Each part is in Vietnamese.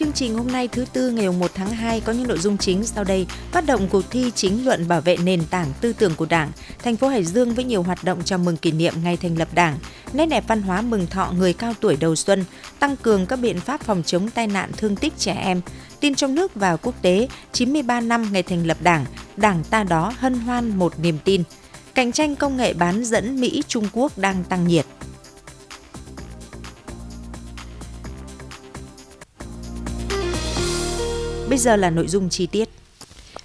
Chương trình hôm nay thứ tư ngày 1 tháng 2 có những nội dung chính sau đây. Phát động cuộc thi chính luận bảo vệ nền tảng tư tưởng của Đảng. Thành phố Hải Dương với nhiều hoạt động chào mừng kỷ niệm ngày thành lập Đảng. Nét đẹp văn hóa mừng thọ người cao tuổi đầu xuân, tăng cường các biện pháp phòng chống tai nạn thương tích trẻ em. Tin trong nước và quốc tế, 93 năm ngày thành lập Đảng, Đảng ta đó hân hoan một niềm tin. Cạnh tranh công nghệ bán dẫn Mỹ Trung Quốc đang tăng nhiệt. Bây giờ là nội dung chi tiết.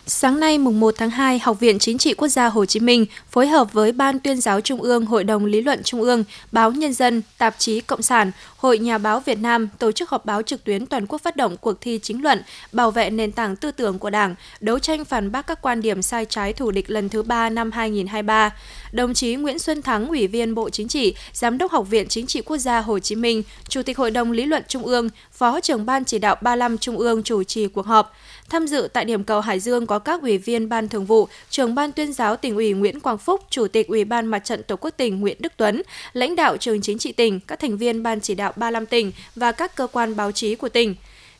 Sáng nay mùng 1 tháng 2, Học viện Chính trị Quốc gia Hồ Chí Minh phối hợp với Ban tuyên giáo Trung ương, Hội đồng Lý luận Trung ương, Báo Nhân dân, Tạp chí Cộng sản, Hội Nhà báo Việt Nam tổ chức họp báo trực tuyến toàn quốc phát động cuộc thi chính luận bảo vệ nền tảng tư tưởng của Đảng, đấu tranh phản bác các quan điểm sai trái thù địch lần thứ 3 năm 2023. Đồng chí Nguyễn Xuân Thắng, Ủy viên Bộ Chính trị, Giám đốc Học viện Chính trị Quốc gia Hồ Chí Minh, Chủ tịch Hội đồng Lý luận Trung ương, Phó trưởng Ban chỉ đạo 35 Trung ương chủ trì cuộc họp. Tham dự tại điểm cầu Hải Dương có các ủy viên Ban Thường vụ, trưởng Ban tuyên giáo tỉnh ủy Nguyễn Quang Phúc, Chủ tịch Ủy ban Mặt trận Tổ quốc tỉnh Nguyễn Đức Tuấn, lãnh đạo trường chính trị tỉnh, các thành viên Ban chỉ đạo 35 tỉnh và các cơ quan báo chí của tỉnh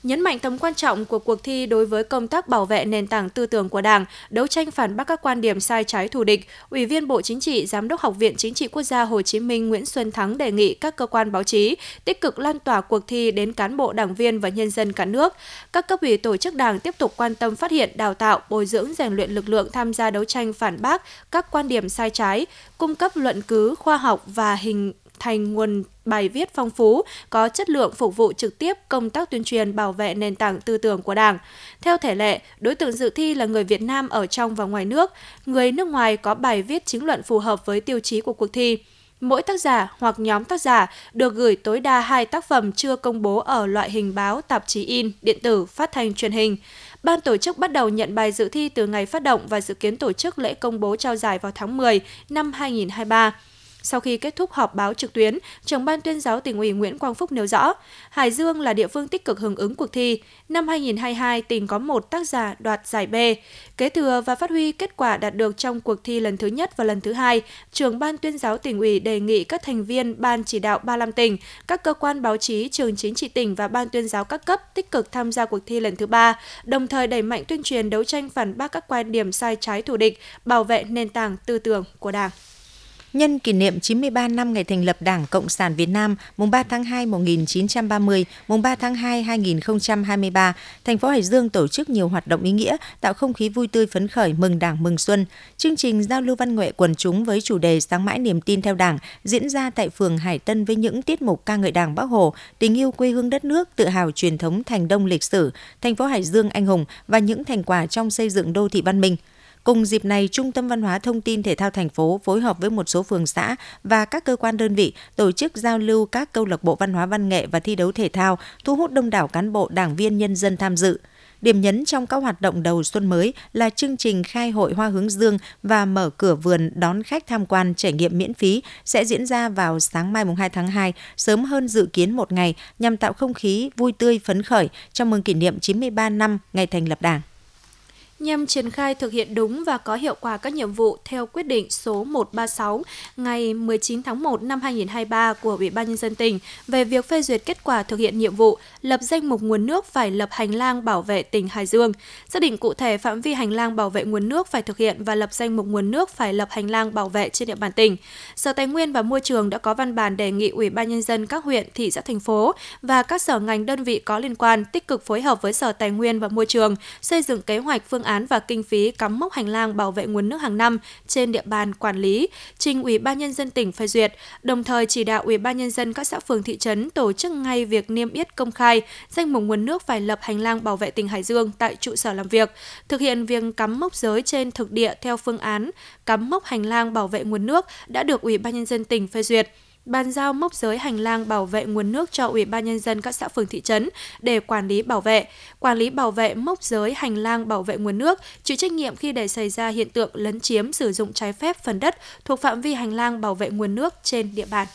nhấn mạnh tầm quan trọng của cuộc thi đối với công tác bảo vệ nền tảng tư tưởng của Đảng, đấu tranh phản bác các quan điểm sai trái thù địch, Ủy viên Bộ Chính trị, Giám đốc Học viện Chính trị Quốc gia Hồ Chí Minh Nguyễn Xuân Thắng đề nghị các cơ quan báo chí tích cực lan tỏa cuộc thi đến cán bộ đảng viên và nhân dân cả nước. Các cấp ủy tổ chức Đảng tiếp tục quan tâm phát hiện, đào tạo, bồi dưỡng rèn luyện lực lượng tham gia đấu tranh phản bác các quan điểm sai trái, cung cấp luận cứ khoa học và hình thành nguồn bài viết phong phú, có chất lượng phục vụ trực tiếp công tác tuyên truyền bảo vệ nền tảng tư tưởng của Đảng. Theo thể lệ, đối tượng dự thi là người Việt Nam ở trong và ngoài nước, người nước ngoài có bài viết chính luận phù hợp với tiêu chí của cuộc thi. Mỗi tác giả hoặc nhóm tác giả được gửi tối đa hai tác phẩm chưa công bố ở loại hình báo, tạp chí in, điện tử, phát thanh truyền hình. Ban tổ chức bắt đầu nhận bài dự thi từ ngày phát động và dự kiến tổ chức lễ công bố trao giải vào tháng 10 năm 2023. Sau khi kết thúc họp báo trực tuyến, trưởng ban tuyên giáo tỉnh ủy Nguyễn Quang Phúc nêu rõ, Hải Dương là địa phương tích cực hưởng ứng cuộc thi. Năm 2022, tỉnh có một tác giả đoạt giải B. Kế thừa và phát huy kết quả đạt được trong cuộc thi lần thứ nhất và lần thứ hai, trưởng ban tuyên giáo tỉnh ủy đề nghị các thành viên ban chỉ đạo 35 tỉnh, các cơ quan báo chí, trường chính trị tỉnh và ban tuyên giáo các cấp tích cực tham gia cuộc thi lần thứ ba, đồng thời đẩy mạnh tuyên truyền đấu tranh phản bác các quan điểm sai trái thù địch, bảo vệ nền tảng tư tưởng của Đảng nhân kỷ niệm 93 năm ngày thành lập Đảng Cộng sản Việt Nam, mùng 3 tháng 2 1930, mùng 3 tháng 2 2023, thành phố Hải Dương tổ chức nhiều hoạt động ý nghĩa, tạo không khí vui tươi phấn khởi mừng Đảng mừng xuân. Chương trình giao lưu văn nghệ quần chúng với chủ đề Sáng mãi niềm tin theo Đảng diễn ra tại phường Hải Tân với những tiết mục ca ngợi Đảng Bác Hồ, tình yêu quê hương đất nước, tự hào truyền thống thành đông lịch sử, thành phố Hải Dương anh hùng và những thành quả trong xây dựng đô thị văn minh. Cùng dịp này, Trung tâm Văn hóa Thông tin Thể thao thành phố phối hợp với một số phường xã và các cơ quan đơn vị tổ chức giao lưu các câu lạc bộ văn hóa văn nghệ và thi đấu thể thao, thu hút đông đảo cán bộ, đảng viên nhân dân tham dự. Điểm nhấn trong các hoạt động đầu xuân mới là chương trình khai hội hoa hướng dương và mở cửa vườn đón khách tham quan trải nghiệm miễn phí sẽ diễn ra vào sáng mai 2 tháng 2, sớm hơn dự kiến một ngày nhằm tạo không khí vui tươi phấn khởi chào mừng kỷ niệm 93 năm ngày thành lập Đảng nhằm triển khai thực hiện đúng và có hiệu quả các nhiệm vụ theo quyết định số 136 ngày 19 tháng 1 năm 2023 của Ủy ban nhân dân tỉnh về việc phê duyệt kết quả thực hiện nhiệm vụ lập danh mục nguồn nước phải lập hành lang bảo vệ tỉnh Hải Dương, xác định cụ thể phạm vi hành lang bảo vệ nguồn nước phải thực hiện và lập danh mục nguồn nước phải lập hành lang bảo vệ trên địa bàn tỉnh. Sở Tài nguyên và Môi trường đã có văn bản đề nghị Ủy ban nhân dân các huyện, thị xã thành phố và các sở ngành đơn vị có liên quan tích cực phối hợp với Sở Tài nguyên và Môi trường xây dựng kế hoạch phương án và kinh phí cắm mốc hành lang bảo vệ nguồn nước hàng năm trên địa bàn quản lý, trình Ủy ban nhân dân tỉnh phê duyệt, đồng thời chỉ đạo Ủy ban nhân dân các xã phường thị trấn tổ chức ngay việc niêm yết công khai danh mục nguồn nước phải lập hành lang bảo vệ tỉnh Hải Dương tại trụ sở làm việc, thực hiện việc cắm mốc giới trên thực địa theo phương án cắm mốc hành lang bảo vệ nguồn nước đã được Ủy ban nhân dân tỉnh phê duyệt bàn giao mốc giới hành lang bảo vệ nguồn nước cho Ủy ban nhân dân các xã phường thị trấn để quản lý bảo vệ, quản lý bảo vệ mốc giới hành lang bảo vệ nguồn nước, chịu trách nhiệm khi để xảy ra hiện tượng lấn chiếm sử dụng trái phép phần đất thuộc phạm vi hành lang bảo vệ nguồn nước trên địa bàn.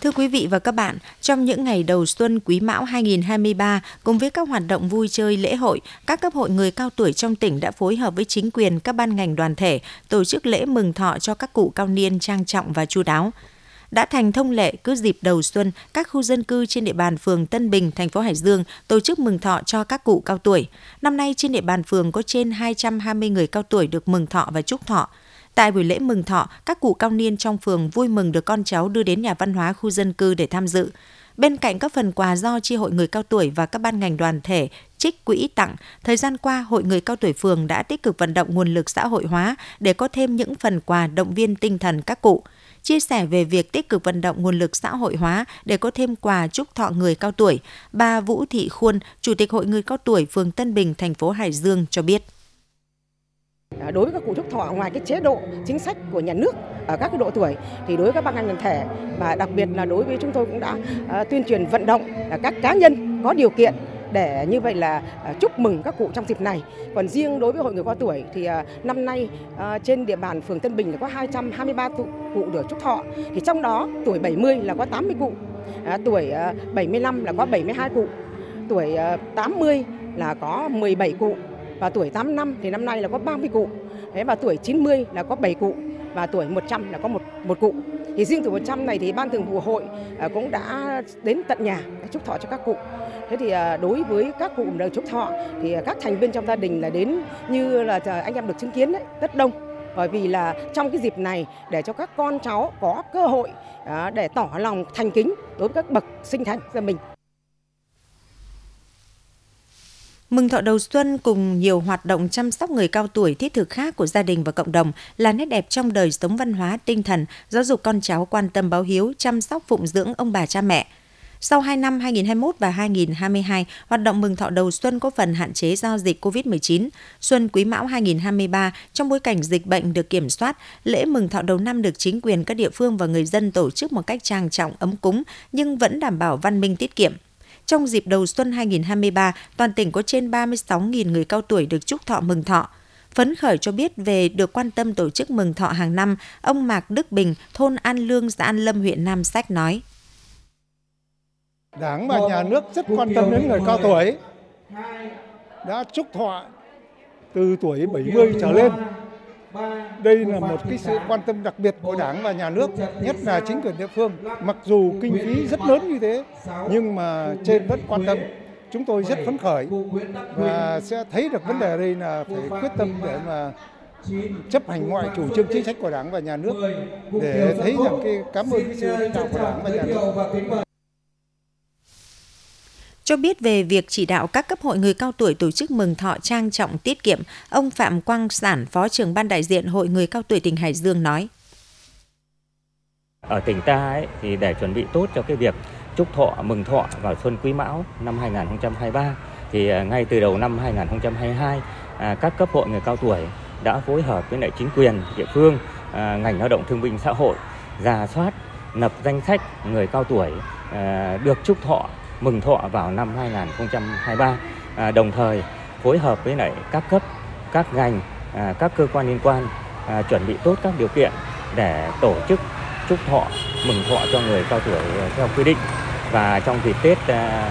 Thưa quý vị và các bạn, trong những ngày đầu xuân Quý Mão 2023, cùng với các hoạt động vui chơi lễ hội, các cấp hội người cao tuổi trong tỉnh đã phối hợp với chính quyền các ban ngành đoàn thể tổ chức lễ mừng thọ cho các cụ cao niên trang trọng và chu đáo đã thành thông lệ cứ dịp đầu xuân, các khu dân cư trên địa bàn phường Tân Bình, thành phố Hải Dương tổ chức mừng thọ cho các cụ cao tuổi. Năm nay trên địa bàn phường có trên 220 người cao tuổi được mừng thọ và chúc thọ. Tại buổi lễ mừng thọ, các cụ cao niên trong phường vui mừng được con cháu đưa đến nhà văn hóa khu dân cư để tham dự. Bên cạnh các phần quà do chi hội người cao tuổi và các ban ngành đoàn thể trích quỹ tặng, thời gian qua Hội người cao tuổi phường đã tích cực vận động nguồn lực xã hội hóa để có thêm những phần quà động viên tinh thần các cụ. Chia sẻ về việc tích cực vận động nguồn lực xã hội hóa để có thêm quà chúc thọ người cao tuổi, bà Vũ Thị Khuôn, Chủ tịch Hội người cao tuổi phường Tân Bình, thành phố Hải Dương cho biết. À, đối với các cụ chúc thọ ngoài cái chế độ chính sách của nhà nước ở các cái độ tuổi thì đối với các ban ngành đoàn thể và đặc biệt là đối với chúng tôi cũng đã uh, tuyên truyền vận động các cá nhân có điều kiện để như vậy là à, chúc mừng các cụ trong dịp này. Còn riêng đối với hội người cao tuổi thì à, năm nay à, trên địa bàn phường Tân Bình là có 223 cụ, cụ được chúc thọ. Thì trong đó tuổi 70 là có 80 cụ, tuổi 75 là có 72 cụ, tuổi 80 là có 17 cụ và tuổi 85 thì năm nay là có 30 cụ. Thế và tuổi 90 là có 7 cụ và tuổi 100 là có một một cụ. Thì riêng tuổi 100 này thì ban thường vụ hội cũng đã đến tận nhà để chúc thọ cho các cụ. Thế thì à, đối với các cụ được chúc thọ thì à, các thành viên trong gia đình là đến như là à, anh em được chứng kiến đấy, rất đông bởi vì là trong cái dịp này để cho các con cháu có cơ hội để tỏ lòng thành kính đối với các bậc sinh thành gia mình. Mừng thọ đầu xuân cùng nhiều hoạt động chăm sóc người cao tuổi thiết thực khác của gia đình và cộng đồng là nét đẹp trong đời sống văn hóa, tinh thần, giáo dục con cháu quan tâm báo hiếu, chăm sóc phụng dưỡng ông bà cha mẹ. Sau 2 năm 2021 và 2022, hoạt động mừng thọ đầu xuân có phần hạn chế do dịch COVID-19. Xuân Quý Mão 2023, trong bối cảnh dịch bệnh được kiểm soát, lễ mừng thọ đầu năm được chính quyền các địa phương và người dân tổ chức một cách trang trọng ấm cúng nhưng vẫn đảm bảo văn minh tiết kiệm. Trong dịp đầu xuân 2023, toàn tỉnh có trên 36.000 người cao tuổi được chúc thọ mừng thọ. Phấn khởi cho biết về được quan tâm tổ chức mừng thọ hàng năm, ông Mạc Đức Bình, thôn An Lương, xã An Lâm, huyện Nam Sách nói. Đảng và nhà nước rất quan tâm đến người cao tuổi, đã chúc thọ từ tuổi 70 trở lên đây là một cái sự quan tâm đặc biệt của Đảng và nhà nước, nhất là chính quyền địa phương. Mặc dù kinh phí rất lớn như thế, nhưng mà trên vẫn quan tâm. Chúng tôi rất phấn khởi và sẽ thấy được vấn đề đây là phải quyết tâm để mà chấp hành mọi chủ trương chính sách của Đảng và nhà nước để thấy rằng cái cảm ơn cái sự lãnh đạo của Đảng và nhà nước cho biết về việc chỉ đạo các cấp hội người cao tuổi tổ chức mừng thọ trang trọng tiết kiệm, ông Phạm Quang Sản, Phó trưởng ban đại diện Hội người cao tuổi tỉnh Hải Dương nói. Ở tỉnh ta ấy, thì để chuẩn bị tốt cho cái việc chúc thọ mừng thọ vào xuân Quý Mão năm 2023 thì à, ngay từ đầu năm 2022 à, các cấp hội người cao tuổi đã phối hợp với lại chính quyền địa phương, à, ngành lao động thương binh xã hội ra soát lập danh sách người cao tuổi à, được chúc thọ mừng thọ vào năm 2023, à, đồng thời phối hợp với lại các cấp, các ngành, à, các cơ quan liên quan à, chuẩn bị tốt các điều kiện để tổ chức chúc thọ mừng thọ cho người cao tuổi à, theo quy định. Và trong dịp Tết à,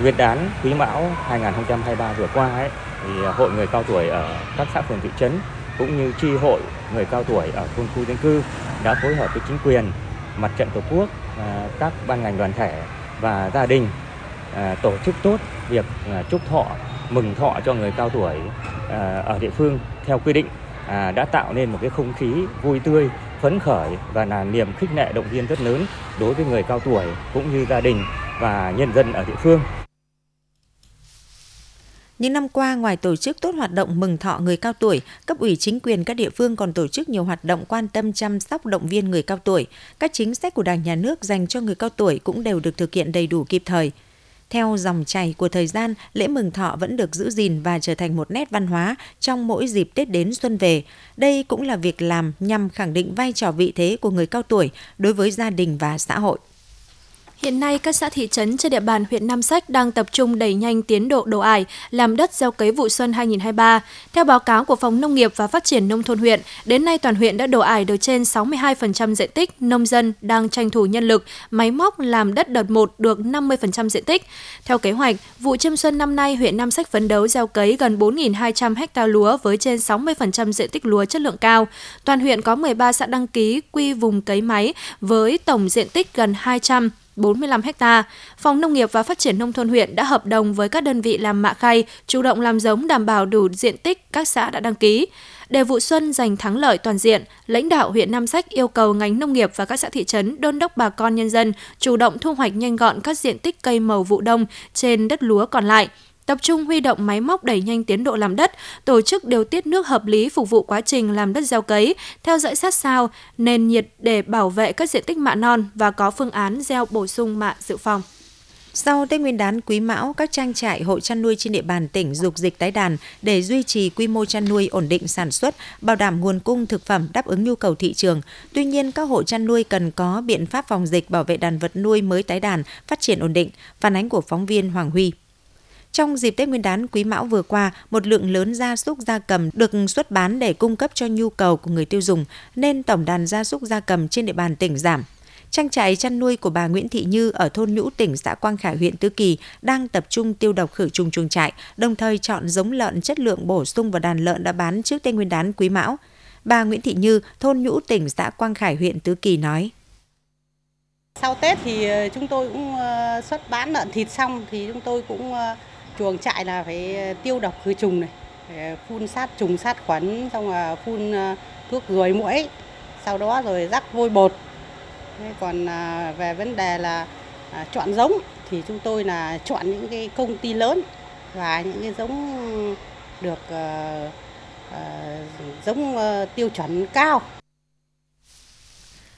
Nguyên đán Quý Mão 2023 vừa qua ấy, thì hội người cao tuổi ở các xã phường thị trấn cũng như tri hội người cao tuổi ở thôn khu dân cư đã phối hợp với chính quyền, mặt trận tổ quốc, à, các ban ngành đoàn thể và gia đình à, tổ chức tốt việc à, chúc thọ mừng thọ cho người cao tuổi à, ở địa phương theo quy định à, đã tạo nên một cái không khí vui tươi phấn khởi và là niềm khích lệ động viên rất lớn đối với người cao tuổi cũng như gia đình và nhân dân ở địa phương. Những năm qua, ngoài tổ chức tốt hoạt động mừng thọ người cao tuổi, cấp ủy chính quyền các địa phương còn tổ chức nhiều hoạt động quan tâm chăm sóc động viên người cao tuổi. Các chính sách của Đảng nhà nước dành cho người cao tuổi cũng đều được thực hiện đầy đủ kịp thời. Theo dòng chảy của thời gian, lễ mừng thọ vẫn được giữ gìn và trở thành một nét văn hóa trong mỗi dịp Tết đến xuân về. Đây cũng là việc làm nhằm khẳng định vai trò vị thế của người cao tuổi đối với gia đình và xã hội. Hiện nay, các xã thị trấn trên địa bàn huyện Nam Sách đang tập trung đẩy nhanh tiến độ đổ ải, làm đất gieo cấy vụ xuân 2023. Theo báo cáo của Phòng Nông nghiệp và Phát triển Nông thôn huyện, đến nay toàn huyện đã đổ ải được trên 62% diện tích, nông dân đang tranh thủ nhân lực, máy móc làm đất đợt 1 được 50% diện tích. Theo kế hoạch, vụ chiêm xuân năm nay, huyện Nam Sách phấn đấu gieo cấy gần 4.200 ha lúa với trên 60% diện tích lúa chất lượng cao. Toàn huyện có 13 xã đăng ký quy vùng cấy máy với tổng diện tích gần 200 45 ha. Phòng Nông nghiệp và Phát triển Nông thôn huyện đã hợp đồng với các đơn vị làm mạ khay, chủ động làm giống đảm bảo đủ diện tích các xã đã đăng ký. Để vụ xuân giành thắng lợi toàn diện, lãnh đạo huyện Nam Sách yêu cầu ngành nông nghiệp và các xã thị trấn đôn đốc bà con nhân dân chủ động thu hoạch nhanh gọn các diện tích cây màu vụ đông trên đất lúa còn lại, tập trung huy động máy móc đẩy nhanh tiến độ làm đất, tổ chức điều tiết nước hợp lý phục vụ quá trình làm đất gieo cấy, theo dõi sát sao nền nhiệt để bảo vệ các diện tích mạ non và có phương án gieo bổ sung mạ dự phòng. Sau Tết Nguyên đán Quý Mão, các trang trại hộ chăn nuôi trên địa bàn tỉnh dục dịch tái đàn để duy trì quy mô chăn nuôi ổn định sản xuất, bảo đảm nguồn cung thực phẩm đáp ứng nhu cầu thị trường. Tuy nhiên, các hộ chăn nuôi cần có biện pháp phòng dịch bảo vệ đàn vật nuôi mới tái đàn, phát triển ổn định. Phản ánh của phóng viên Hoàng Huy. Trong dịp Tết Nguyên đán Quý Mão vừa qua, một lượng lớn gia súc gia cầm được xuất bán để cung cấp cho nhu cầu của người tiêu dùng, nên tổng đàn gia súc gia cầm trên địa bàn tỉnh giảm. Trang trại chăn nuôi của bà Nguyễn Thị Như ở thôn Nhũ tỉnh xã Quang Khải huyện Tứ Kỳ đang tập trung tiêu độc khử trùng chuồng trại, đồng thời chọn giống lợn chất lượng bổ sung vào đàn lợn đã bán trước Tết Nguyên đán Quý Mão. Bà Nguyễn Thị Như, thôn Nhũ tỉnh xã Quang Khải huyện Tứ Kỳ nói. Sau Tết thì ờ, chúng tôi cũng ờ, xuất bán lợn thịt xong thì chúng tôi cũng ờ, chuồng trại là phải ờ, tiêu độc khử trùng này ờ, phun sát trùng, sát khuẩn, xong là phun ờ, thuốc ruồi muỗi, sau đó rồi rắc vôi bột. Còn à, về vấn đề là à, chọn giống thì chúng tôi là chọn những cái công ty lớn và những cái giống được giống tiêu chuẩn cao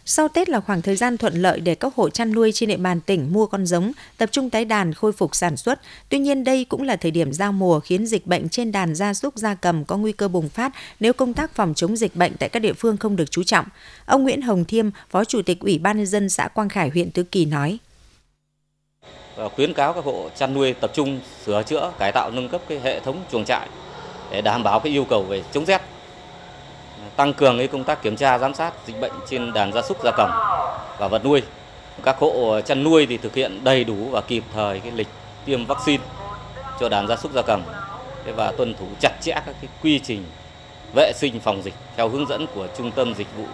sau Tết là khoảng thời gian thuận lợi để các hộ chăn nuôi trên địa bàn tỉnh mua con giống, tập trung tái đàn khôi phục sản xuất. Tuy nhiên đây cũng là thời điểm giao mùa khiến dịch bệnh trên đàn gia súc gia cầm có nguy cơ bùng phát nếu công tác phòng chống dịch bệnh tại các địa phương không được chú trọng. Ông Nguyễn Hồng Thiêm, Phó Chủ tịch Ủy ban nhân dân xã Quang Khải huyện Tứ Kỳ nói: khuyến cáo các hộ chăn nuôi tập trung sửa chữa, cải tạo nâng cấp cái hệ thống chuồng trại để đảm bảo cái yêu cầu về chống rét tăng cường cái công tác kiểm tra giám sát dịch bệnh trên đàn gia súc gia cầm và vật nuôi. Các hộ chăn nuôi thì thực hiện đầy đủ và kịp thời cái lịch tiêm vaccine cho đàn gia súc gia cầm và tuân thủ chặt chẽ các cái quy trình vệ sinh phòng dịch theo hướng dẫn của Trung tâm Dịch vụ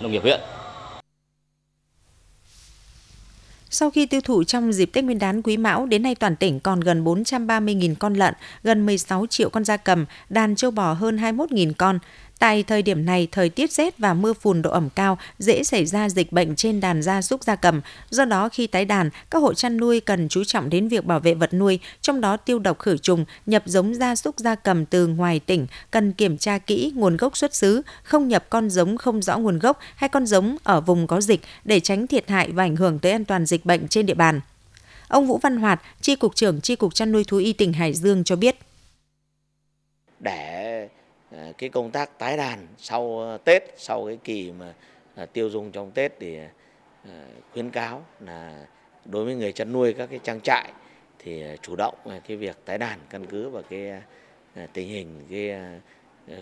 Nông nghiệp huyện. Sau khi tiêu thụ trong dịp Tết Nguyên đán Quý Mão, đến nay toàn tỉnh còn gần 430.000 con lợn, gần 16 triệu con gia cầm, đàn châu bò hơn 21.000 con. Tại thời điểm này, thời tiết rét và mưa phùn độ ẩm cao dễ xảy ra dịch bệnh trên đàn gia súc gia cầm. Do đó, khi tái đàn, các hộ chăn nuôi cần chú trọng đến việc bảo vệ vật nuôi, trong đó tiêu độc khử trùng, nhập giống gia súc gia cầm từ ngoài tỉnh, cần kiểm tra kỹ nguồn gốc xuất xứ, không nhập con giống không rõ nguồn gốc hay con giống ở vùng có dịch để tránh thiệt hại và ảnh hưởng tới an toàn dịch bệnh trên địa bàn. Ông Vũ Văn Hoạt, Tri Cục trưởng Tri Cục Chăn nuôi Thú y tỉnh Hải Dương cho biết. Để Ờ, cái công tác tái đàn sau ờ, Tết, sau cái kỳ mà ờ, tiêu dùng trong Tết thì khuyến cáo là đối với người chăn nuôi các cái trang trại thì chủ động cái việc tái đàn căn cứ vào cái tình hình, cái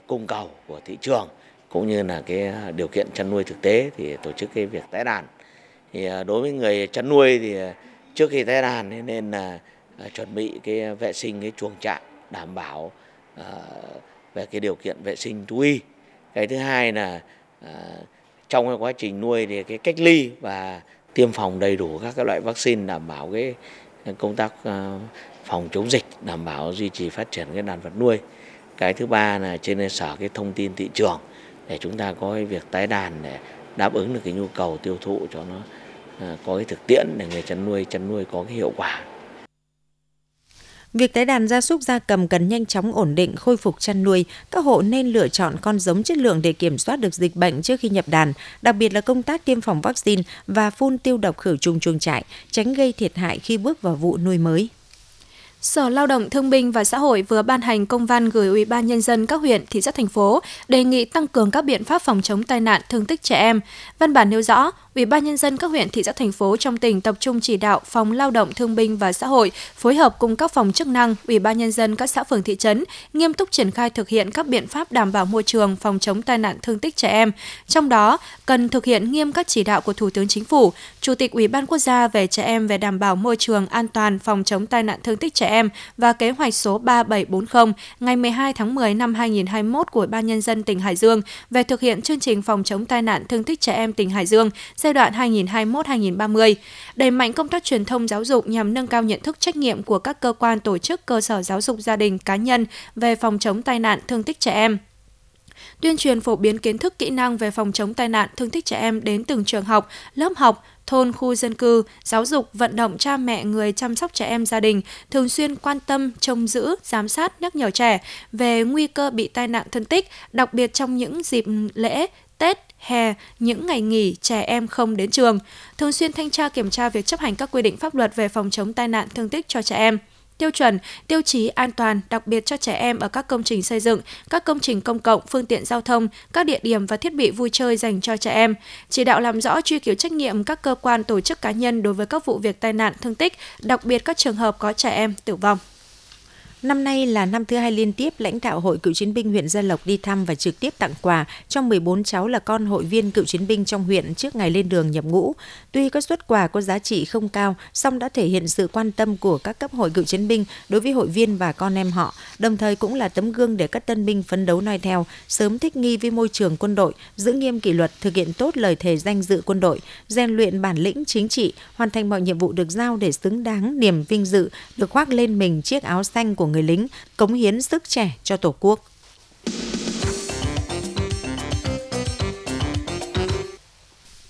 cung cầu của thị trường cũng như là cái điều kiện chăn nuôi thực tế thì tổ chức cái việc tái đàn. Thì đối với người chăn nuôi thì trước khi tái đàn nên là chuẩn bị cái vệ sinh, cái chuồng trại đảm bảo về cái điều kiện vệ sinh thú y. Cái thứ hai là à, trong cái quá trình nuôi thì cái cách ly và tiêm phòng đầy đủ các cái loại vaccine đảm bảo cái công tác à, phòng chống dịch đảm bảo duy trì phát triển cái đàn vật nuôi. Cái thứ ba là trên cơ sở cái thông tin thị trường để chúng ta có cái việc tái đàn để đáp ứng được cái nhu cầu tiêu thụ cho nó à, có cái thực tiễn để người chăn nuôi chăn nuôi có cái hiệu quả. Việc tái đàn gia súc gia cầm cần nhanh chóng ổn định, khôi phục chăn nuôi. Các hộ nên lựa chọn con giống chất lượng để kiểm soát được dịch bệnh trước khi nhập đàn, đặc biệt là công tác tiêm phòng vaccine và phun tiêu độc khử trùng chuồng trại, tránh gây thiệt hại khi bước vào vụ nuôi mới. Sở Lao động Thương binh và Xã hội vừa ban hành công văn gửi Ủy ban nhân dân các huyện, thị xã thành phố đề nghị tăng cường các biện pháp phòng chống tai nạn thương tích trẻ em. Văn bản nêu rõ, Ủy ban nhân dân các huyện, thị xã thành phố trong tỉnh tập trung chỉ đạo phòng Lao động Thương binh và Xã hội phối hợp cùng các phòng chức năng, Ủy ban nhân dân các xã phường thị trấn nghiêm túc triển khai thực hiện các biện pháp đảm bảo môi trường phòng chống tai nạn thương tích trẻ em. Trong đó, cần thực hiện nghiêm các chỉ đạo của Thủ tướng Chính phủ, Chủ tịch Ủy ban quốc gia về trẻ em về đảm bảo môi trường an toàn phòng chống tai nạn thương tích trẻ em và kế hoạch số 3740 ngày 12 tháng 10 năm 2021 của ban nhân dân tỉnh Hải Dương về thực hiện chương trình phòng chống tai nạn thương tích trẻ em tỉnh Hải Dương giai đoạn 2021-2030, đẩy mạnh công tác truyền thông giáo dục nhằm nâng cao nhận thức trách nhiệm của các cơ quan tổ chức cơ sở giáo dục gia đình cá nhân về phòng chống tai nạn thương tích trẻ em. Tuyên truyền phổ biến kiến thức kỹ năng về phòng chống tai nạn thương tích trẻ em đến từng trường học, lớp học, thôn khu dân cư, giáo dục vận động cha mẹ người chăm sóc trẻ em gia đình thường xuyên quan tâm, trông giữ, giám sát, nhắc nhở trẻ về nguy cơ bị tai nạn thương tích, đặc biệt trong những dịp lễ, Tết, hè, những ngày nghỉ trẻ em không đến trường, thường xuyên thanh tra kiểm tra việc chấp hành các quy định pháp luật về phòng chống tai nạn thương tích cho trẻ em tiêu chuẩn, tiêu chí an toàn đặc biệt cho trẻ em ở các công trình xây dựng, các công trình công cộng, phương tiện giao thông, các địa điểm và thiết bị vui chơi dành cho trẻ em. Chỉ đạo làm rõ truy cứu trách nhiệm các cơ quan tổ chức cá nhân đối với các vụ việc tai nạn thương tích, đặc biệt các trường hợp có trẻ em tử vong. Năm nay là năm thứ hai liên tiếp lãnh đạo Hội Cựu chiến binh huyện Gia Lộc đi thăm và trực tiếp tặng quà cho 14 cháu là con hội viên cựu chiến binh trong huyện trước ngày lên đường nhập ngũ. Tuy các xuất quà có giá trị không cao, song đã thể hiện sự quan tâm của các cấp hội cựu chiến binh đối với hội viên và con em họ, đồng thời cũng là tấm gương để các tân binh phấn đấu noi theo, sớm thích nghi với môi trường quân đội, giữ nghiêm kỷ luật, thực hiện tốt lời thề danh dự quân đội, rèn luyện bản lĩnh chính trị, hoàn thành mọi nhiệm vụ được giao để xứng đáng niềm vinh dự được khoác lên mình chiếc áo xanh của người lính, cống hiến sức trẻ cho Tổ quốc.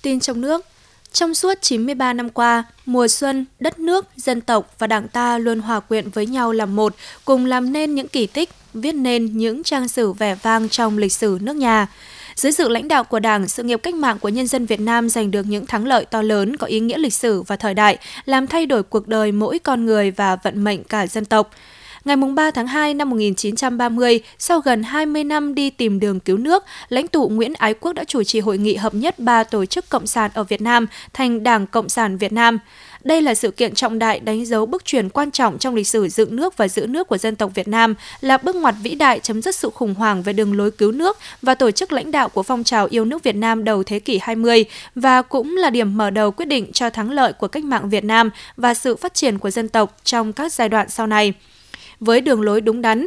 Tin trong nước trong suốt 93 năm qua, mùa xuân, đất nước, dân tộc và đảng ta luôn hòa quyện với nhau làm một, cùng làm nên những kỳ tích, viết nên những trang sử vẻ vang trong lịch sử nước nhà. Dưới sự lãnh đạo của Đảng, sự nghiệp cách mạng của nhân dân Việt Nam giành được những thắng lợi to lớn có ý nghĩa lịch sử và thời đại, làm thay đổi cuộc đời mỗi con người và vận mệnh cả dân tộc. Ngày 3 tháng 2 năm 1930, sau gần 20 năm đi tìm đường cứu nước, lãnh tụ Nguyễn Ái Quốc đã chủ trì hội nghị hợp nhất ba tổ chức cộng sản ở Việt Nam thành Đảng Cộng sản Việt Nam. Đây là sự kiện trọng đại đánh dấu bước chuyển quan trọng trong lịch sử dựng nước và giữ nước của dân tộc Việt Nam, là bước ngoặt vĩ đại chấm dứt sự khủng hoảng về đường lối cứu nước và tổ chức lãnh đạo của phong trào yêu nước Việt Nam đầu thế kỷ 20 và cũng là điểm mở đầu quyết định cho thắng lợi của cách mạng Việt Nam và sự phát triển của dân tộc trong các giai đoạn sau này với đường lối đúng đắn,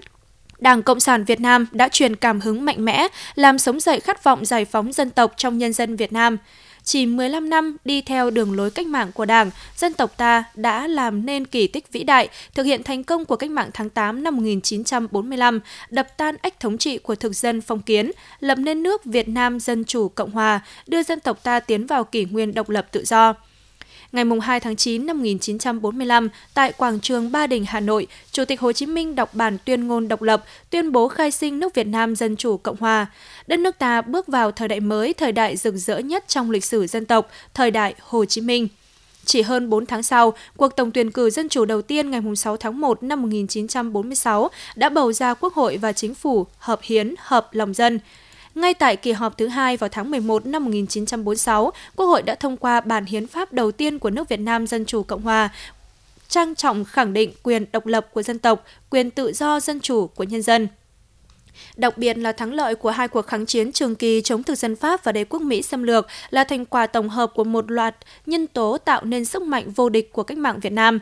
Đảng Cộng sản Việt Nam đã truyền cảm hứng mạnh mẽ, làm sống dậy khát vọng giải phóng dân tộc trong nhân dân Việt Nam. Chỉ 15 năm đi theo đường lối cách mạng của Đảng, dân tộc ta đã làm nên kỳ tích vĩ đại, thực hiện thành công của cách mạng tháng 8 năm 1945, đập tan ách thống trị của thực dân phong kiến, lập nên nước Việt Nam Dân Chủ Cộng Hòa, đưa dân tộc ta tiến vào kỷ nguyên độc lập tự do. Ngày 2 tháng 9 năm 1945, tại quảng trường Ba Đình, Hà Nội, Chủ tịch Hồ Chí Minh đọc bản tuyên ngôn độc lập, tuyên bố khai sinh nước Việt Nam Dân Chủ Cộng Hòa. Đất nước ta bước vào thời đại mới, thời đại rực rỡ nhất trong lịch sử dân tộc, thời đại Hồ Chí Minh. Chỉ hơn 4 tháng sau, cuộc tổng tuyển cử dân chủ đầu tiên ngày 6 tháng 1 năm 1946 đã bầu ra Quốc hội và Chính phủ hợp hiến, hợp lòng dân. Ngay tại kỳ họp thứ hai vào tháng 11 năm 1946, Quốc hội đã thông qua bản hiến pháp đầu tiên của nước Việt Nam Dân Chủ Cộng Hòa, trang trọng khẳng định quyền độc lập của dân tộc, quyền tự do dân chủ của nhân dân. Đặc biệt là thắng lợi của hai cuộc kháng chiến trường kỳ chống thực dân Pháp và đế quốc Mỹ xâm lược là thành quả tổng hợp của một loạt nhân tố tạo nên sức mạnh vô địch của cách mạng Việt Nam.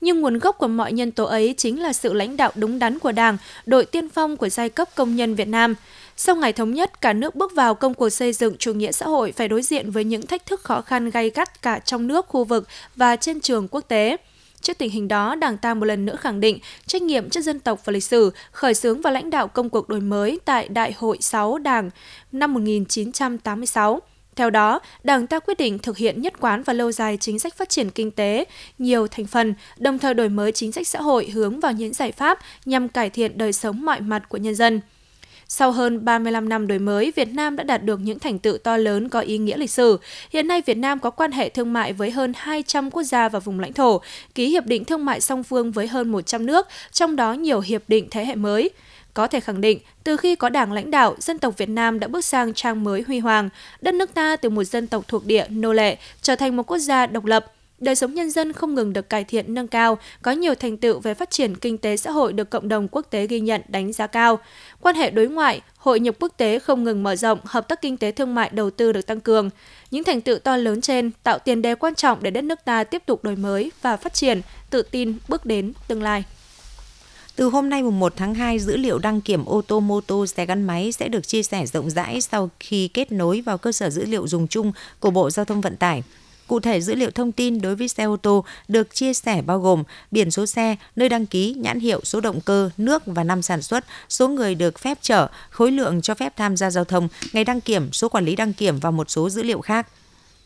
Nhưng nguồn gốc của mọi nhân tố ấy chính là sự lãnh đạo đúng đắn của Đảng, đội tiên phong của giai cấp công nhân Việt Nam. Sau ngày thống nhất, cả nước bước vào công cuộc xây dựng chủ nghĩa xã hội phải đối diện với những thách thức khó khăn gay gắt cả trong nước, khu vực và trên trường quốc tế. Trước tình hình đó, Đảng ta một lần nữa khẳng định trách nhiệm trước dân tộc và lịch sử, khởi xướng và lãnh đạo công cuộc đổi mới tại Đại hội 6 Đảng năm 1986. Theo đó, Đảng ta quyết định thực hiện nhất quán và lâu dài chính sách phát triển kinh tế, nhiều thành phần, đồng thời đổi mới chính sách xã hội hướng vào những giải pháp nhằm cải thiện đời sống mọi mặt của nhân dân. Sau hơn 35 năm đổi mới, Việt Nam đã đạt được những thành tựu to lớn có ý nghĩa lịch sử. Hiện nay, Việt Nam có quan hệ thương mại với hơn 200 quốc gia và vùng lãnh thổ, ký hiệp định thương mại song phương với hơn 100 nước, trong đó nhiều hiệp định thế hệ mới. Có thể khẳng định, từ khi có đảng lãnh đạo, dân tộc Việt Nam đã bước sang trang mới huy hoàng. Đất nước ta từ một dân tộc thuộc địa nô lệ trở thành một quốc gia độc lập, đời sống nhân dân không ngừng được cải thiện nâng cao, có nhiều thành tựu về phát triển kinh tế xã hội được cộng đồng quốc tế ghi nhận đánh giá cao. Quan hệ đối ngoại, hội nhập quốc tế không ngừng mở rộng, hợp tác kinh tế thương mại đầu tư được tăng cường. Những thành tựu to lớn trên tạo tiền đề quan trọng để đất nước ta tiếp tục đổi mới và phát triển, tự tin bước đến tương lai. Từ hôm nay mùng 1 tháng 2, dữ liệu đăng kiểm ô tô, mô tô, xe gắn máy sẽ được chia sẻ rộng rãi sau khi kết nối vào cơ sở dữ liệu dùng chung của Bộ Giao thông Vận tải. Cụ thể, dữ liệu thông tin đối với xe ô tô được chia sẻ bao gồm biển số xe, nơi đăng ký, nhãn hiệu, số động cơ, nước và năm sản xuất, số người được phép chở, khối lượng cho phép tham gia giao thông, ngày đăng kiểm, số quản lý đăng kiểm và một số dữ liệu khác.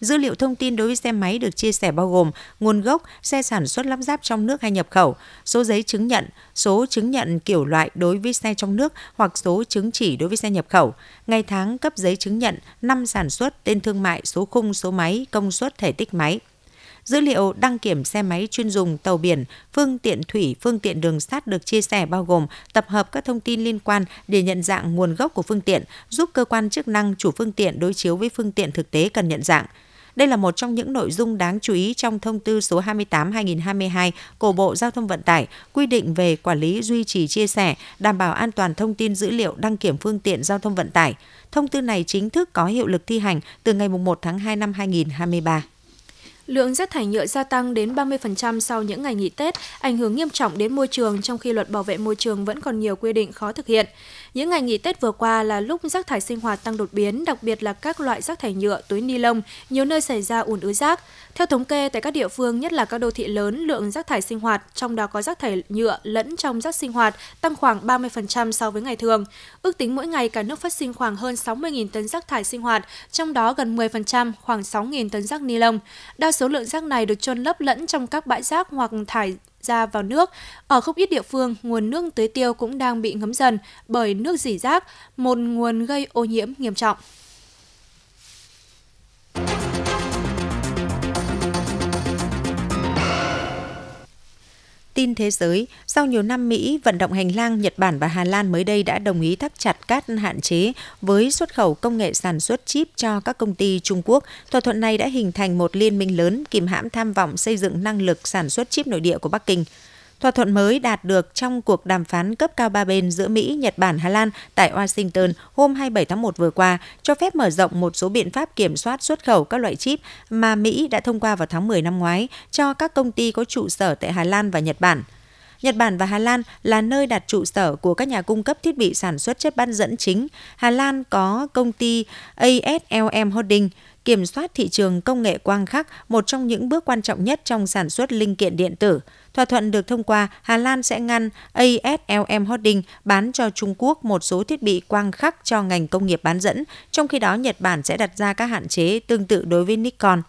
Dữ liệu thông tin đối với xe máy được chia sẻ bao gồm nguồn gốc, xe sản xuất lắp ráp trong nước hay nhập khẩu, số giấy chứng nhận, số chứng nhận kiểu loại đối với xe trong nước hoặc số chứng chỉ đối với xe nhập khẩu, ngày tháng cấp giấy chứng nhận, năm sản xuất, tên thương mại, số khung, số máy, công suất, thể tích máy. Dữ liệu đăng kiểm xe máy chuyên dùng, tàu biển, phương tiện thủy, phương tiện đường sắt được chia sẻ bao gồm tập hợp các thông tin liên quan để nhận dạng nguồn gốc của phương tiện, giúp cơ quan chức năng chủ phương tiện đối chiếu với phương tiện thực tế cần nhận dạng. Đây là một trong những nội dung đáng chú ý trong thông tư số 28/2022 của Bộ Giao thông Vận tải quy định về quản lý duy trì chia sẻ, đảm bảo an toàn thông tin dữ liệu đăng kiểm phương tiện giao thông vận tải. Thông tư này chính thức có hiệu lực thi hành từ ngày 1 tháng 2 năm 2023. Lượng rác thải nhựa gia tăng đến 30% sau những ngày nghỉ Tết, ảnh hưởng nghiêm trọng đến môi trường trong khi luật bảo vệ môi trường vẫn còn nhiều quy định khó thực hiện. Những ngày nghỉ Tết vừa qua là lúc rác thải sinh hoạt tăng đột biến, đặc biệt là các loại rác thải nhựa, túi ni lông, nhiều nơi xảy ra ùn ứ rác. Theo thống kê tại các địa phương, nhất là các đô thị lớn, lượng rác thải sinh hoạt, trong đó có rác thải nhựa lẫn trong rác sinh hoạt, tăng khoảng 30% so với ngày thường. Ước tính mỗi ngày cả nước phát sinh khoảng hơn 60.000 tấn rác thải sinh hoạt, trong đó gần 10% khoảng 6.000 tấn rác ni lông. Đa số lượng rác này được chôn lấp lẫn trong các bãi rác hoặc thải ra vào nước. Ở không ít địa phương, nguồn nước tưới tiêu cũng đang bị ngấm dần bởi nước dỉ rác, một nguồn gây ô nhiễm nghiêm trọng. Tin thế giới, sau nhiều năm Mỹ vận động hành lang, Nhật Bản và Hà Lan mới đây đã đồng ý thắt chặt các hạn chế với xuất khẩu công nghệ sản xuất chip cho các công ty Trung Quốc. Thỏa thuận này đã hình thành một liên minh lớn kìm hãm tham vọng xây dựng năng lực sản xuất chip nội địa của Bắc Kinh. Thỏa thuận mới đạt được trong cuộc đàm phán cấp cao ba bên giữa Mỹ, Nhật Bản, Hà Lan tại Washington hôm 27 tháng 1 vừa qua, cho phép mở rộng một số biện pháp kiểm soát xuất khẩu các loại chip mà Mỹ đã thông qua vào tháng 10 năm ngoái cho các công ty có trụ sở tại Hà Lan và Nhật Bản. Nhật Bản và Hà Lan là nơi đặt trụ sở của các nhà cung cấp thiết bị sản xuất chất bán dẫn chính. Hà Lan có công ty ASLM Holding, kiểm soát thị trường công nghệ quang khắc, một trong những bước quan trọng nhất trong sản xuất linh kiện điện tử. Thỏa thuận được thông qua, Hà Lan sẽ ngăn ASLM Holding bán cho Trung Quốc một số thiết bị quang khắc cho ngành công nghiệp bán dẫn, trong khi đó Nhật Bản sẽ đặt ra các hạn chế tương tự đối với Nikon.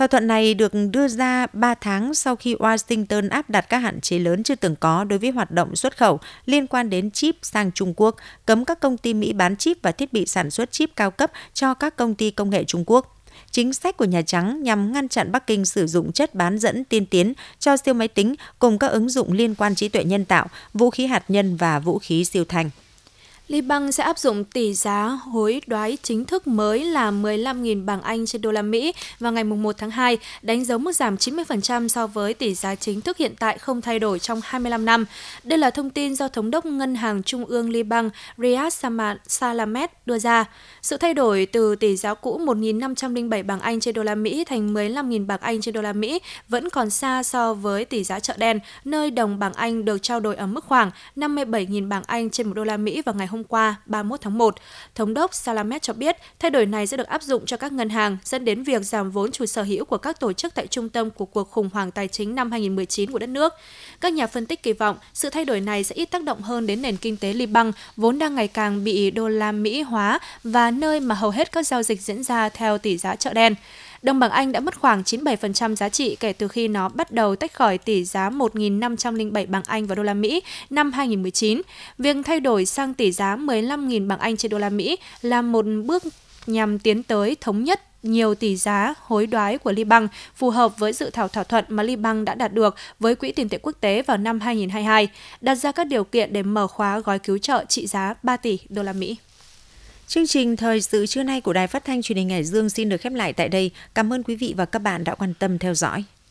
Thỏa thuận này được đưa ra 3 tháng sau khi Washington áp đặt các hạn chế lớn chưa từng có đối với hoạt động xuất khẩu liên quan đến chip sang Trung Quốc, cấm các công ty Mỹ bán chip và thiết bị sản xuất chip cao cấp cho các công ty công nghệ Trung Quốc. Chính sách của Nhà Trắng nhằm ngăn chặn Bắc Kinh sử dụng chất bán dẫn tiên tiến cho siêu máy tính cùng các ứng dụng liên quan trí tuệ nhân tạo, vũ khí hạt nhân và vũ khí siêu thanh. Liban sẽ áp dụng tỷ giá hối đoái chính thức mới là 15.000 bảng Anh trên đô la Mỹ vào ngày 1 tháng 2, đánh dấu mức giảm 90% so với tỷ giá chính thức hiện tại không thay đổi trong 25 năm. Đây là thông tin do Thống đốc Ngân hàng Trung ương Liban Riyad Salamet đưa ra. Sự thay đổi từ tỷ giá cũ 1.507 bảng Anh trên đô la Mỹ thành 15.000 bảng Anh trên đô la Mỹ vẫn còn xa so với tỷ giá chợ đen, nơi đồng bảng Anh được trao đổi ở mức khoảng 57.000 bảng Anh trên một đô la Mỹ vào ngày hôm hôm qua 31 tháng 1. Thống đốc Salamet cho biết thay đổi này sẽ được áp dụng cho các ngân hàng, dẫn đến việc giảm vốn chủ sở hữu của các tổ chức tại trung tâm của cuộc khủng hoảng tài chính năm 2019 của đất nước. Các nhà phân tích kỳ vọng sự thay đổi này sẽ ít tác động hơn đến nền kinh tế Liban, vốn đang ngày càng bị đô la Mỹ hóa và nơi mà hầu hết các giao dịch diễn ra theo tỷ giá chợ đen. Đồng bảng Anh đã mất khoảng 97% giá trị kể từ khi nó bắt đầu tách khỏi tỷ giá 1.507 bảng Anh và đô la Mỹ năm 2019. Việc thay đổi sang tỷ giá 15.000 bảng Anh trên đô la Mỹ là một bước nhằm tiến tới thống nhất nhiều tỷ giá hối đoái của Liban phù hợp với dự thảo thỏa thuận mà Liban đã đạt được với Quỹ tiền tệ quốc tế vào năm 2022, đặt ra các điều kiện để mở khóa gói cứu trợ trị giá 3 tỷ đô la Mỹ. Chương trình thời sự trưa nay của Đài Phát thanh Truyền hình Hải Dương xin được khép lại tại đây. Cảm ơn quý vị và các bạn đã quan tâm theo dõi.